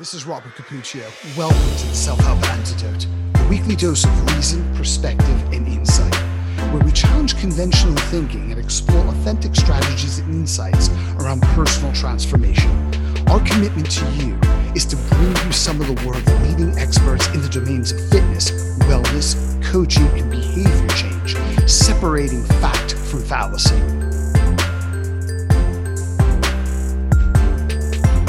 This is Robert Cappuccio. Welcome to the Self Help Antidote, a weekly dose of reason, perspective, and insight, where we challenge conventional thinking and explore authentic strategies and insights around personal transformation. Our commitment to you is to bring you some of the world's leading experts in the domains of fitness, wellness, coaching, and behavior change, separating fact from fallacy.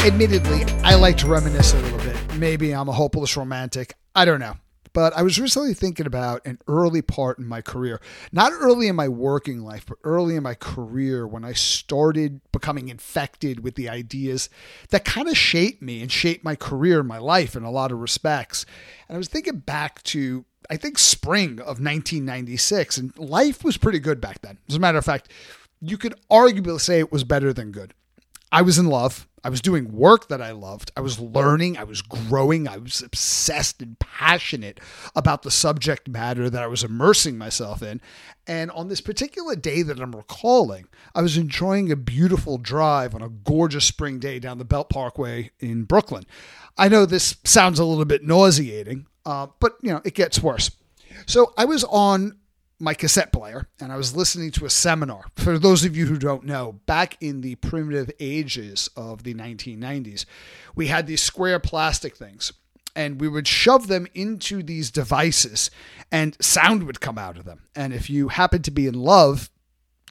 Admittedly, I like to reminisce a little bit. Maybe I'm a hopeless romantic. I don't know. But I was recently thinking about an early part in my career. Not early in my working life, but early in my career when I started becoming infected with the ideas that kind of shaped me and shaped my career and my life in a lot of respects. And I was thinking back to, I think, spring of 1996, and life was pretty good back then. As a matter of fact, you could arguably say it was better than good. I was in love. I was doing work that I loved. I was learning. I was growing. I was obsessed and passionate about the subject matter that I was immersing myself in. And on this particular day that I'm recalling, I was enjoying a beautiful drive on a gorgeous spring day down the Belt Parkway in Brooklyn. I know this sounds a little bit nauseating, uh, but you know it gets worse. So I was on my cassette player and I was listening to a seminar. For those of you who don't know, back in the primitive ages of the 1990s, we had these square plastic things and we would shove them into these devices and sound would come out of them. And if you happened to be in love,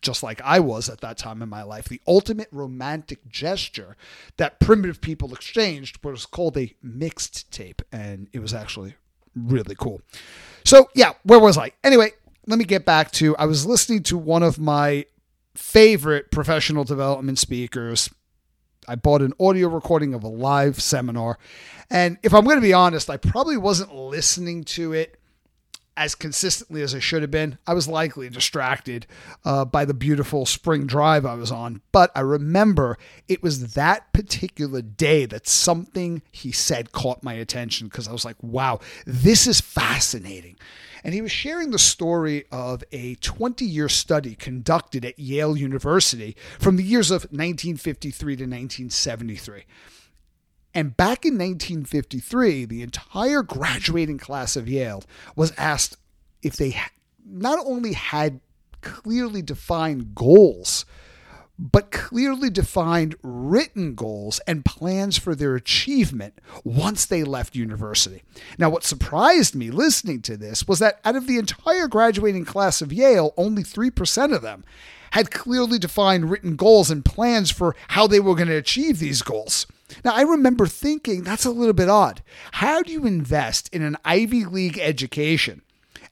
just like I was at that time in my life, the ultimate romantic gesture that primitive people exchanged was called a mixed tape. And it was actually really cool. So, yeah, where was I? Anyway, let me get back to I was listening to one of my favorite professional development speakers. I bought an audio recording of a live seminar. And if I'm going to be honest, I probably wasn't listening to it as consistently as I should have been. I was likely distracted uh, by the beautiful spring drive I was on, but I remember it was that particular day that something he said caught my attention because I was like, wow, this is fascinating. And he was sharing the story of a 20 year study conducted at Yale University from the years of 1953 to 1973. And back in 1953, the entire graduating class of Yale was asked if they not only had clearly defined goals but clearly defined written goals and plans for their achievement once they left university. Now, what surprised me listening to this was that out of the entire graduating class of Yale, only 3% of them had clearly defined written goals and plans for how they were going to achieve these goals. Now, I remember thinking that's a little bit odd. How do you invest in an Ivy League education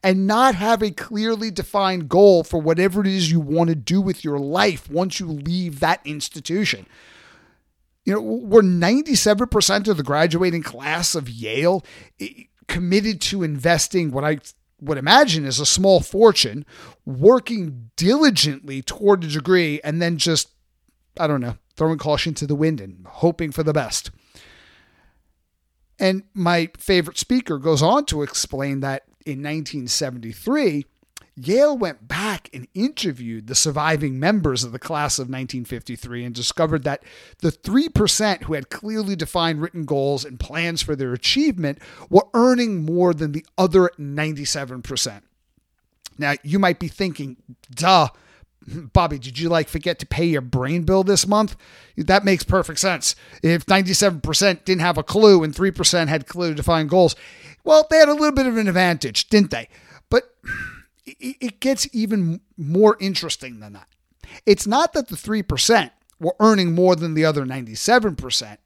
and not have a clearly defined goal for whatever it is you want to do with your life once you leave that institution. You know, we're 97% of the graduating class of Yale eh, committed to investing what I would imagine is a small fortune, working diligently toward a degree, and then just, I don't know, throwing caution to the wind and hoping for the best. And my favorite speaker goes on to explain that in 1973, Yale went back and interviewed the surviving members of the class of 1953 and discovered that the 3% who had clearly defined written goals and plans for their achievement were earning more than the other 97%. Now, you might be thinking, duh, Bobby, did you like forget to pay your brain bill this month? That makes perfect sense. If 97% didn't have a clue and 3% had clearly defined goals, well, they had a little bit of an advantage, didn't they? But it gets even more interesting than that. It's not that the 3% were earning more than the other 97%.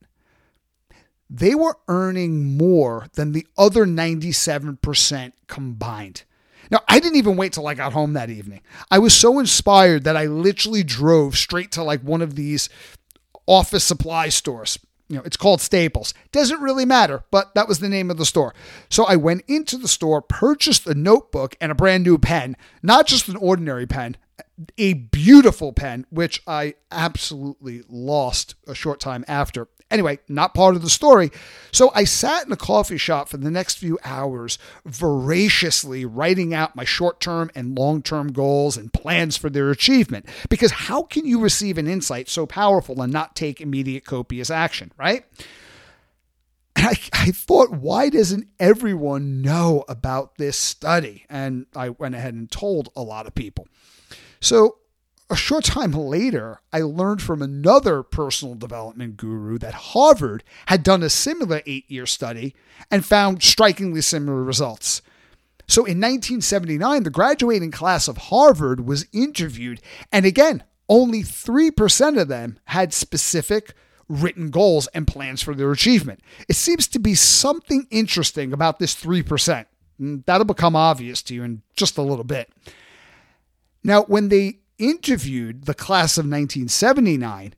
They were earning more than the other 97% combined. Now, I didn't even wait till I got home that evening. I was so inspired that I literally drove straight to like one of these office supply stores. You know, it's called Staples. Doesn't really matter, but that was the name of the store. So I went into the store, purchased a notebook and a brand new pen, not just an ordinary pen, a beautiful pen, which I absolutely lost a short time after. Anyway, not part of the story. So I sat in a coffee shop for the next few hours, voraciously writing out my short term and long term goals and plans for their achievement. Because how can you receive an insight so powerful and not take immediate copious action, right? And I, I thought, why doesn't everyone know about this study? And I went ahead and told a lot of people. So a short time later, I learned from another personal development guru that Harvard had done a similar eight year study and found strikingly similar results. So in 1979, the graduating class of Harvard was interviewed, and again, only 3% of them had specific written goals and plans for their achievement. It seems to be something interesting about this 3%. Mm, that'll become obvious to you in just a little bit. Now, when they interviewed the class of 1979,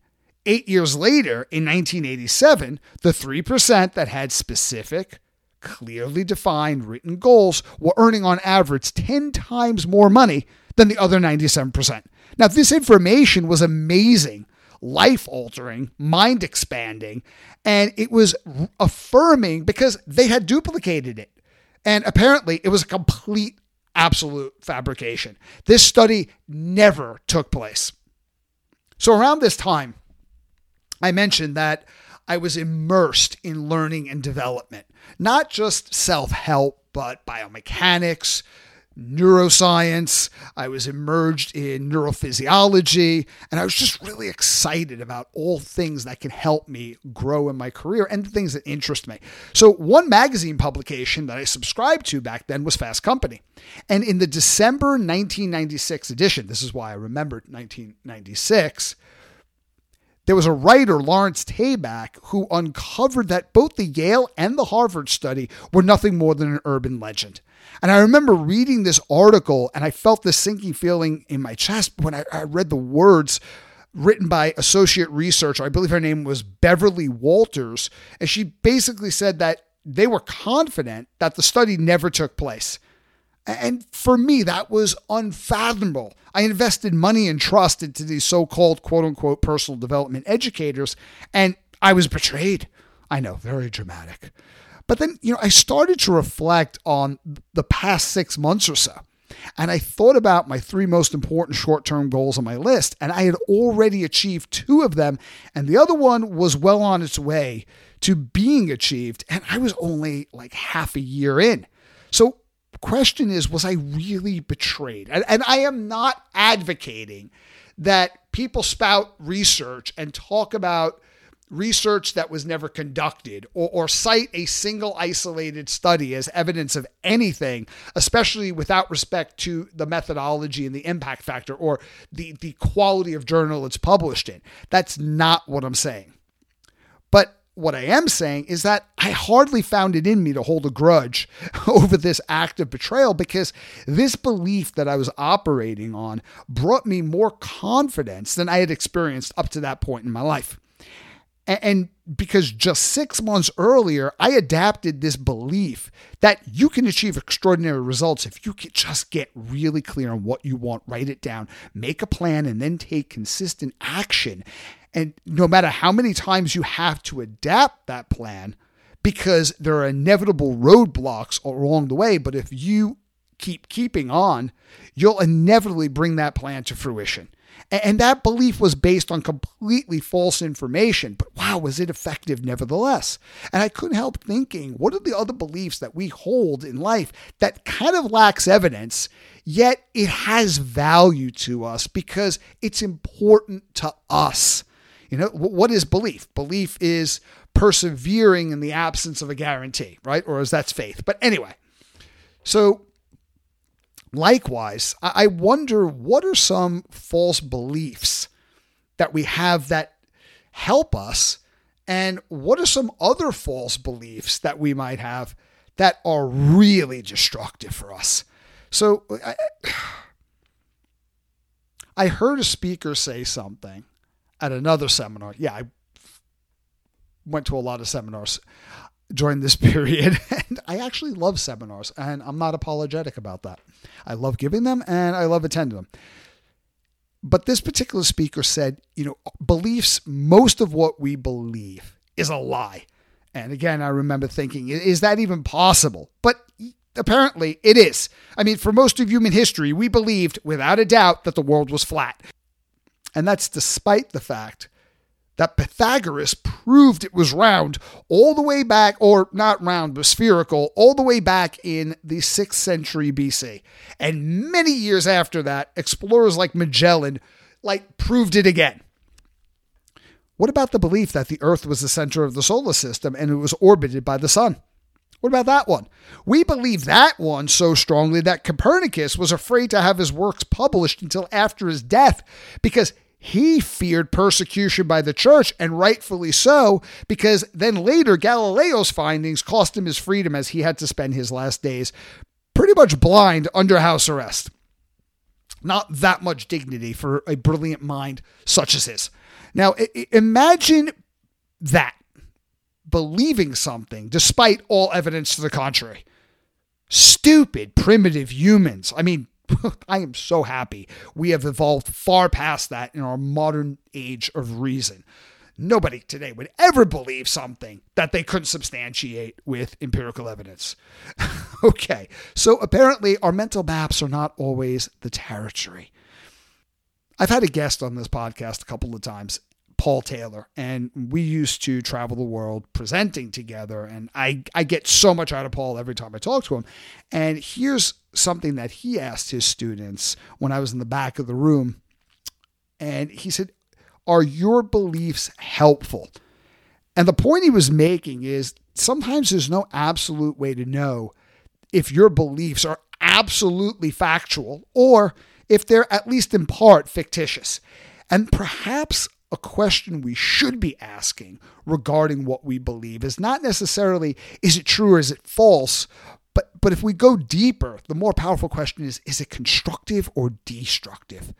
eight years later, in 1987, the 3% that had specific, clearly defined written goals were earning on average 10 times more money than the other 97%. Now, this information was amazing, life altering, mind expanding, and it was affirming because they had duplicated it. And apparently, it was a complete absolute fabrication. This study never took place. So, around this time, I mentioned that I was immersed in learning and development, not just self help, but biomechanics, neuroscience. I was immersed in neurophysiology, and I was just really excited about all things that can help me grow in my career and the things that interest me. So, one magazine publication that I subscribed to back then was Fast Company. And in the December 1996 edition, this is why I remembered 1996 there was a writer, Lawrence Tabak, who uncovered that both the Yale and the Harvard study were nothing more than an urban legend. And I remember reading this article and I felt this sinking feeling in my chest when I, I read the words written by associate researcher. I believe her name was Beverly Walters. And she basically said that they were confident that the study never took place. And for me, that was unfathomable. I invested money and trust into these so called quote unquote personal development educators, and I was betrayed. I know, very dramatic. But then, you know, I started to reflect on the past six months or so. And I thought about my three most important short term goals on my list, and I had already achieved two of them, and the other one was well on its way to being achieved, and I was only like half a year in. So, question is, was I really betrayed? And, and I am not advocating that people spout research and talk about research that was never conducted or, or, cite a single isolated study as evidence of anything, especially without respect to the methodology and the impact factor or the, the quality of journal it's published in. That's not what I'm saying. But what I am saying is that I hardly found it in me to hold a grudge over this act of betrayal because this belief that I was operating on brought me more confidence than I had experienced up to that point in my life. And because just six months earlier, I adapted this belief that you can achieve extraordinary results if you can just get really clear on what you want, write it down, make a plan, and then take consistent action. And no matter how many times you have to adapt that plan, because there are inevitable roadblocks along the way, but if you keep keeping on, you'll inevitably bring that plan to fruition. And that belief was based on completely false information, but wow, was it effective nevertheless? And I couldn't help thinking, what are the other beliefs that we hold in life that kind of lacks evidence, yet it has value to us because it's important to us? You know, what is belief? Belief is persevering in the absence of a guarantee, right? Or as that's faith. But anyway, so Likewise, I wonder what are some false beliefs that we have that help us, and what are some other false beliefs that we might have that are really destructive for us? So I, I heard a speaker say something at another seminar. Yeah, I went to a lot of seminars during this period. And I actually love seminars, and I'm not apologetic about that. I love giving them and I love attending them. But this particular speaker said, you know, beliefs, most of what we believe is a lie. And again, I remember thinking, is that even possible? But apparently it is. I mean, for most of human history, we believed without a doubt that the world was flat. And that's despite the fact that Pythagoras proved it was round all the way back, or not round, but spherical, all the way back in the 6th century BC. And many years after that, explorers like Magellan like proved it again. What about the belief that the Earth was the center of the solar system and it was orbited by the sun? What about that one? We believe that one so strongly that Copernicus was afraid to have his works published until after his death because he feared persecution by the church, and rightfully so, because then later Galileo's findings cost him his freedom as he had to spend his last days pretty much blind under house arrest. Not that much dignity for a brilliant mind such as his. Now, imagine that believing something despite all evidence to the contrary. Stupid, primitive humans. I mean, I am so happy we have evolved far past that in our modern age of reason. Nobody today would ever believe something that they couldn't substantiate with empirical evidence. okay, so apparently our mental maps are not always the territory. I've had a guest on this podcast a couple of times, Paul Taylor, and we used to travel the world presenting together. And I, I get so much out of Paul every time I talk to him. And here's something that he asked his students when I was in the back of the room. And he said, Are your beliefs helpful? And the point he was making is sometimes there's no absolute way to know if your beliefs are absolutely factual or if they're at least in part fictitious. And perhaps a question we should be asking regarding what we believe is not necessarily is it true or is it false, but but if we go deeper, the more powerful question is is it constructive or destructive?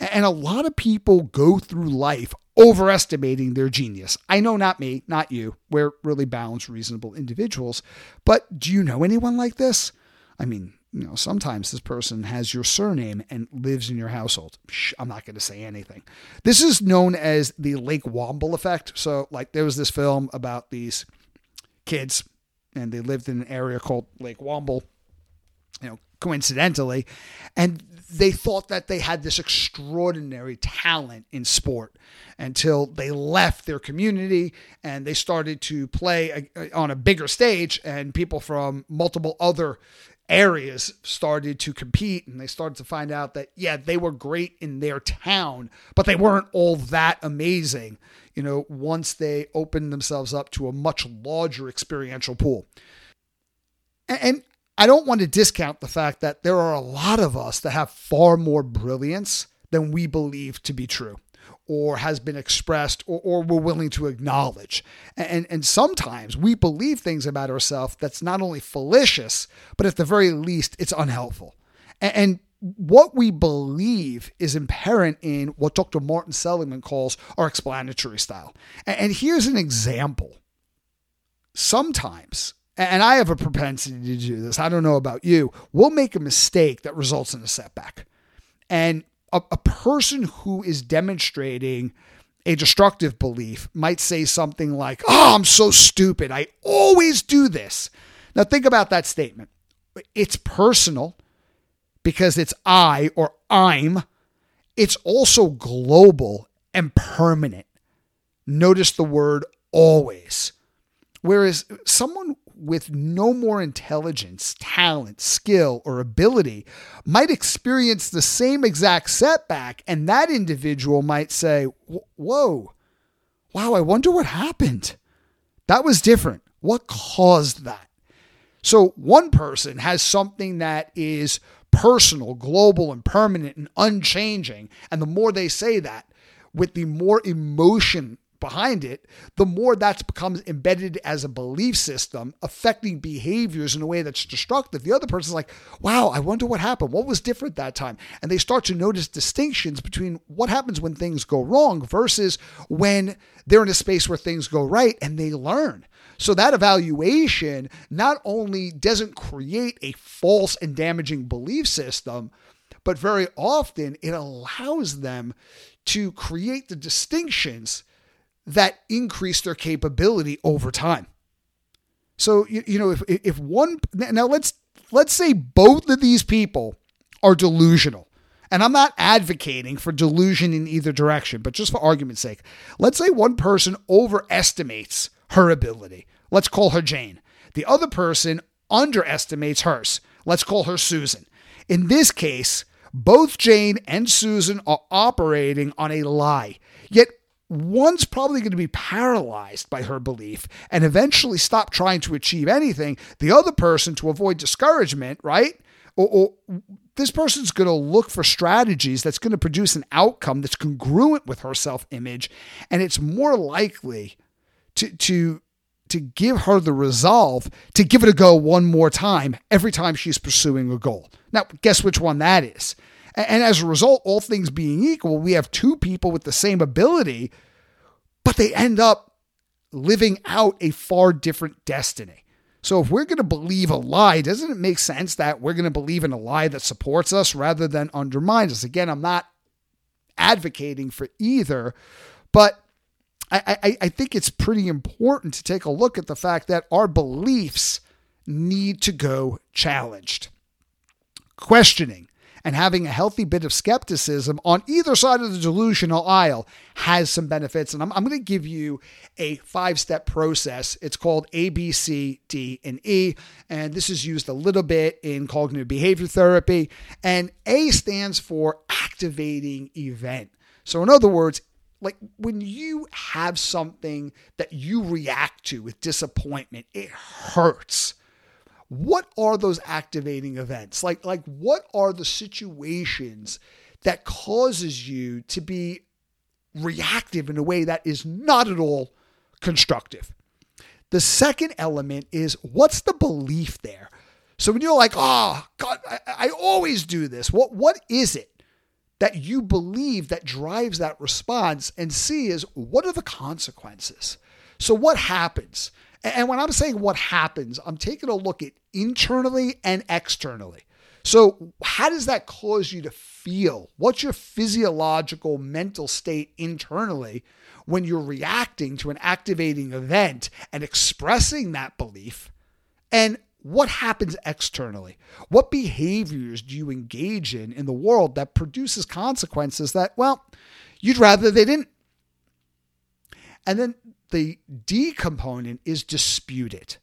And a lot of people go through life overestimating their genius. I know not me, not you. We're really balanced, reasonable individuals. But do you know anyone like this? I mean, you know, sometimes this person has your surname and lives in your household. Shh, I'm not going to say anything. This is known as the Lake Wobegon effect. So, like, there was this film about these kids, and they lived in an area called Lake Wobegon, you know, coincidentally, and they thought that they had this extraordinary talent in sport until they left their community and they started to play on a bigger stage and people from multiple other areas started to compete and they started to find out that yeah they were great in their town but they weren't all that amazing you know once they opened themselves up to a much larger experiential pool. And i don't want to discount the fact that there are a lot of us that have far more brilliance than we believe to be true or has been expressed or, or we're willing to acknowledge. And, and sometimes we believe things about ourselves that's not only fallacious, but at the very least, it's unhelpful. And, and what we believe is inherent in what Dr. Martin Seligman calls our explanatory style. And here's an example. Sometimes, and I have a propensity to do this, I don't know about you, we'll make a mistake that results in a setback. And a, a person who is demonstrating a destructive belief might say something like, Oh, I'm so stupid. I always do this. Now, think about that statement. It's personal because it's I or I'm. It's also global and permanent. Notice the word always. Whereas someone with no more intelligence, talent, skill, or ability might experience the same exact setback, and that individual might say, Whoa, wow, I wonder what happened. That was different. What caused that? So, one person has something that is personal, global, and permanent and unchanging. And the more they say that, with the more emotion behind it, the more that becomes embedded as a belief system, affecting behaviors in a way that's destructive. The other person's like, wow, I wonder what happened. What was different that time? And they start to notice distinctions between what happens when things go wrong versus when they're in a space where things go right and they learn. So that evaluation not only doesn't create a false and damaging belief system, but very often it allows them to create the distinctions that increase their capability over time. So you, you know if if one now let's let's say both of these people are delusional And I'm not advocating for delusion in either direction, but just for argument's sake, let's say one person overestimates her ability. Let's call her Jane. The other person underestimates hers. Let's call her Susan. In this case, both Jane and Susan are operating on a lie. Yet one's probably going to be paralyzed by her belief and eventually stop trying to achieve anything. The other person, to avoid discouragement, right? Or, or this person's going to look for strategies that's going to produce an outcome that's congruent with her self image. And it's more likely to, to, to give her the resolve to give it a go one more time every time she's pursuing a goal. Now, guess which one that is? And as a result, all things being equal, we have two people with the same ability, but they end up living out a far different destiny. So if we're going to believe a lie, doesn't it make sense that we're going to believe in a lie that supports us rather than undermines us? Again, I'm not advocating for either, but I, I, I think it's pretty important to take a look at the fact that our beliefs need to go challenged. Questioning and having a healthy bit of skepticism on either side of the delusional aisle has some benefits. And I'm, I'm going to give you a five step process. It's called A, B, C, D, and E. And this is used a little bit in cognitive behavior therapy. And A stands for activating event. So, in other words, like when you have something that you react to with disappointment, it hurts what are those activating events? Like like what are the situations that causes you to be reactive in a way that is not at all constructive? The second element is what's the belief there? So when you're like, oh God, I, I always do this. What what is it that you believe that drives that response? And C is what are the consequences? So what happens? And when I'm saying what happens, I'm taking a look at internally and externally. So, how does that cause you to feel? What's your physiological mental state internally when you're reacting to an activating event and expressing that belief? And what happens externally? What behaviors do you engage in in the world that produces consequences that, well, you'd rather they didn't? And then the D component is disputed.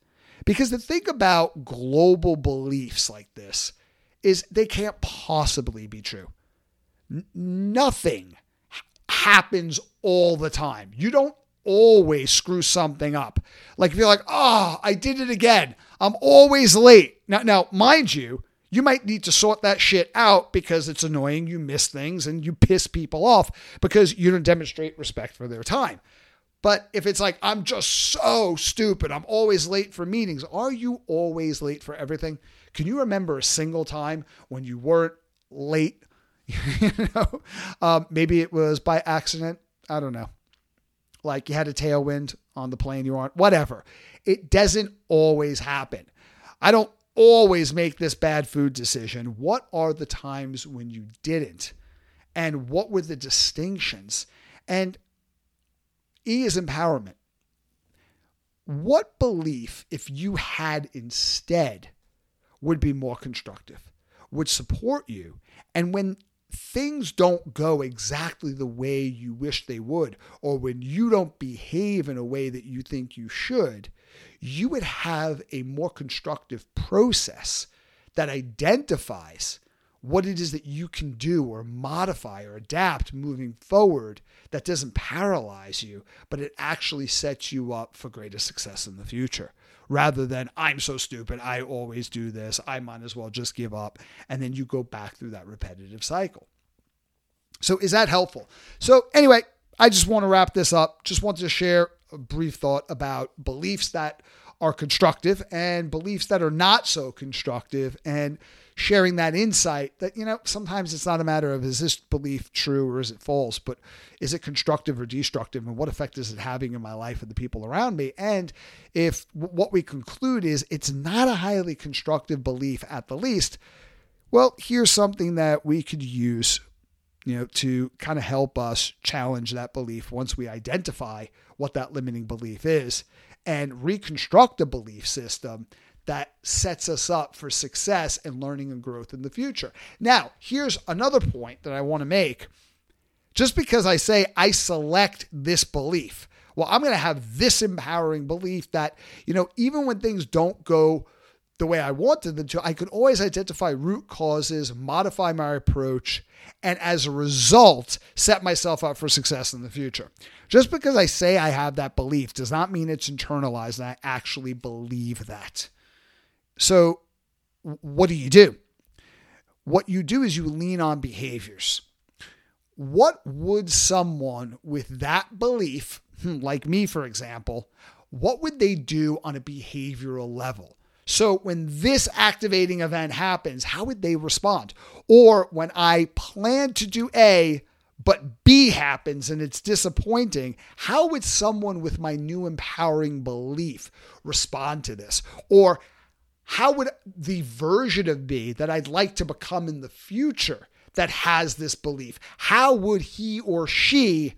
Because the thing about global beliefs like this is they can't possibly be true. N- nothing happens all the time. You don't always screw something up. Like if you're like, oh, I did it again. I'm always late. Now, now, mind you, you might need to sort that shit out because it's annoying. You miss things and you piss people off because you don't demonstrate respect for their time. But if it's like, I'm just so stupid, I'm always late for meetings, are you always late for everything? Can you remember a single time when you weren't late? you know, um, maybe it was by accident. I don't know. Like you had a tailwind on the plane you were on, whatever. It doesn't always happen. I don't always make this bad food decision. What are the times when you didn't? And what were the distinctions? And E is empowerment. What belief, if you had instead, would be more constructive, would support you? And when things don't go exactly the way you wish they would, or when you don't behave in a way that you think you should, you would have a more constructive process that identifies what it is that you can do or modify or adapt moving forward that doesn't paralyze you, but it actually sets you up for greater success in the future. Rather than, I'm so stupid, I always do this, I might as well just give up. And then you go back through that repetitive cycle. So, is that helpful? So, anyway, I just want to wrap this up. Just wanted to share a brief thought about beliefs that are constructive and beliefs that are not so constructive and sharing that insight that, you know, sometimes it's not a matter of is this belief true or is it false, but is it constructive or destructive and what effect is it having in my life and the people around me? And if what we conclude is it's not a highly constructive belief at the least, well, here's something that we could use you know, to kind of help us challenge that belief once we identify what that limiting belief is and reconstruct a belief system that sets us up for success and learning and growth in the future. Now, here's another point that I want to make. Just because I say I select this belief, well, I'm going to have this empowering belief that, you know, even when things don't go the way I wanted them to, I could always identify root causes, modify my approach, and as a result, set myself up for success in the future. Just because I say I have that belief does not mean it's internalized and I actually believe that. So, what do you do? What you do is you lean on behaviors. What would someone with that belief, hmm, like me, for example, what would they do on a behavioral level? So when this activating event happens, how would they respond? Or when I plan to do A, but B happens and it's disappointing, how would someone with my new empowering belief respond to this? Or how would the version of me that I'd like to become in the future that has this belief, how would he or she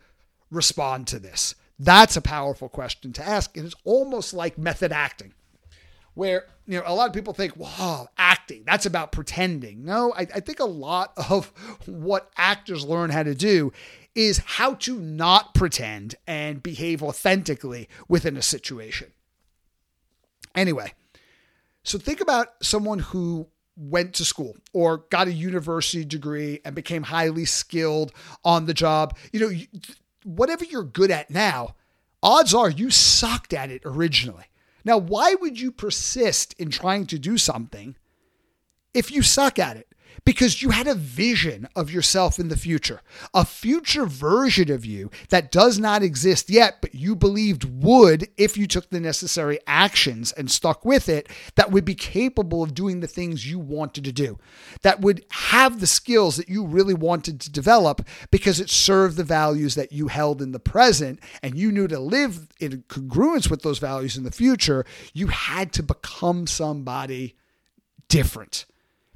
respond to this? That's a powerful question to ask. And it's almost like method acting where you know a lot of people think wow acting that's about pretending. No I, I, think a lot of what actors learn how to do is how to not pretend and behave authentically within a situation. Anyway so think about someone who went to school or got a university degree and became highly skilled on the job. You know whatever you're good at now odds are you sucked at it originally now, why would you persist in trying to do something if you suck at it? Because you had a vision of yourself in the future, a future version of you that does not exist yet, but you believed would if you took the necessary actions and stuck with it, that would be capable of doing the things you wanted to do, that would have the skills that you really wanted to develop because it served the values that you held in the present and you knew to live in congruence with those values in the future, you had to become somebody different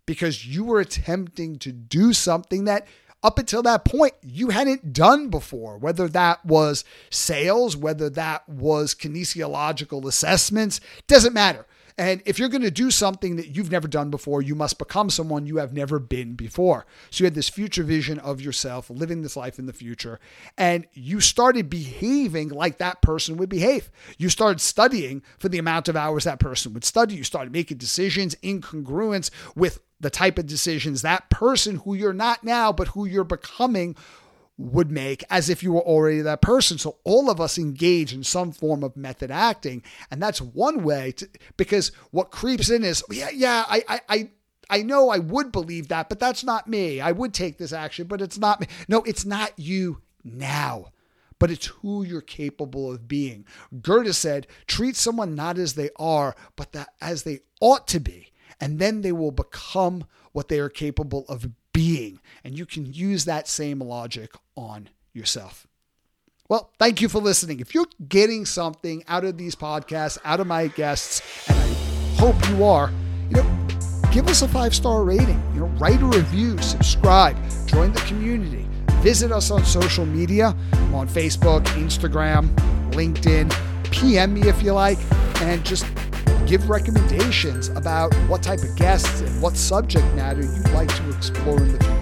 because you were attempting to do something that up until that point you hadn't done before, whether that was sales, whether that was kinesiological assessments, doesn't matter. And if you're going to do something that you've never done before, you must become someone you have never been before. So you had this future vision of yourself, living this life in the future, and you started behaving like that person would behave. You started studying for the amount of hours that person would study. You started making decisions in congruence with the type of decisions that person who you're not now, but who you're becoming would make as if you were already that person. So all of us engage in some form of method acting. And that's one way to, because what creeps in is, yeah, yeah, I, I, I, I know I would believe that, but that's not me. I would take this action, but it's not me. No, it's not you now, but it's who you're capable of being. Goethe said, treat someone not as they are, but that as they ought to be and then they will become what they are capable of being. And you can use that same logic on yourself. Well, thank you for listening. If you're getting something out of these podcasts, out of my guests, and I hope you are, you know, give us a five star rating. You know, write a review, subscribe, join the community. Visit us on social media. I'm on Facebook, Instagram, LinkedIn. PM me if you like, and just give recommendations about what type of guests and what subject matter you'd like to explore in the future.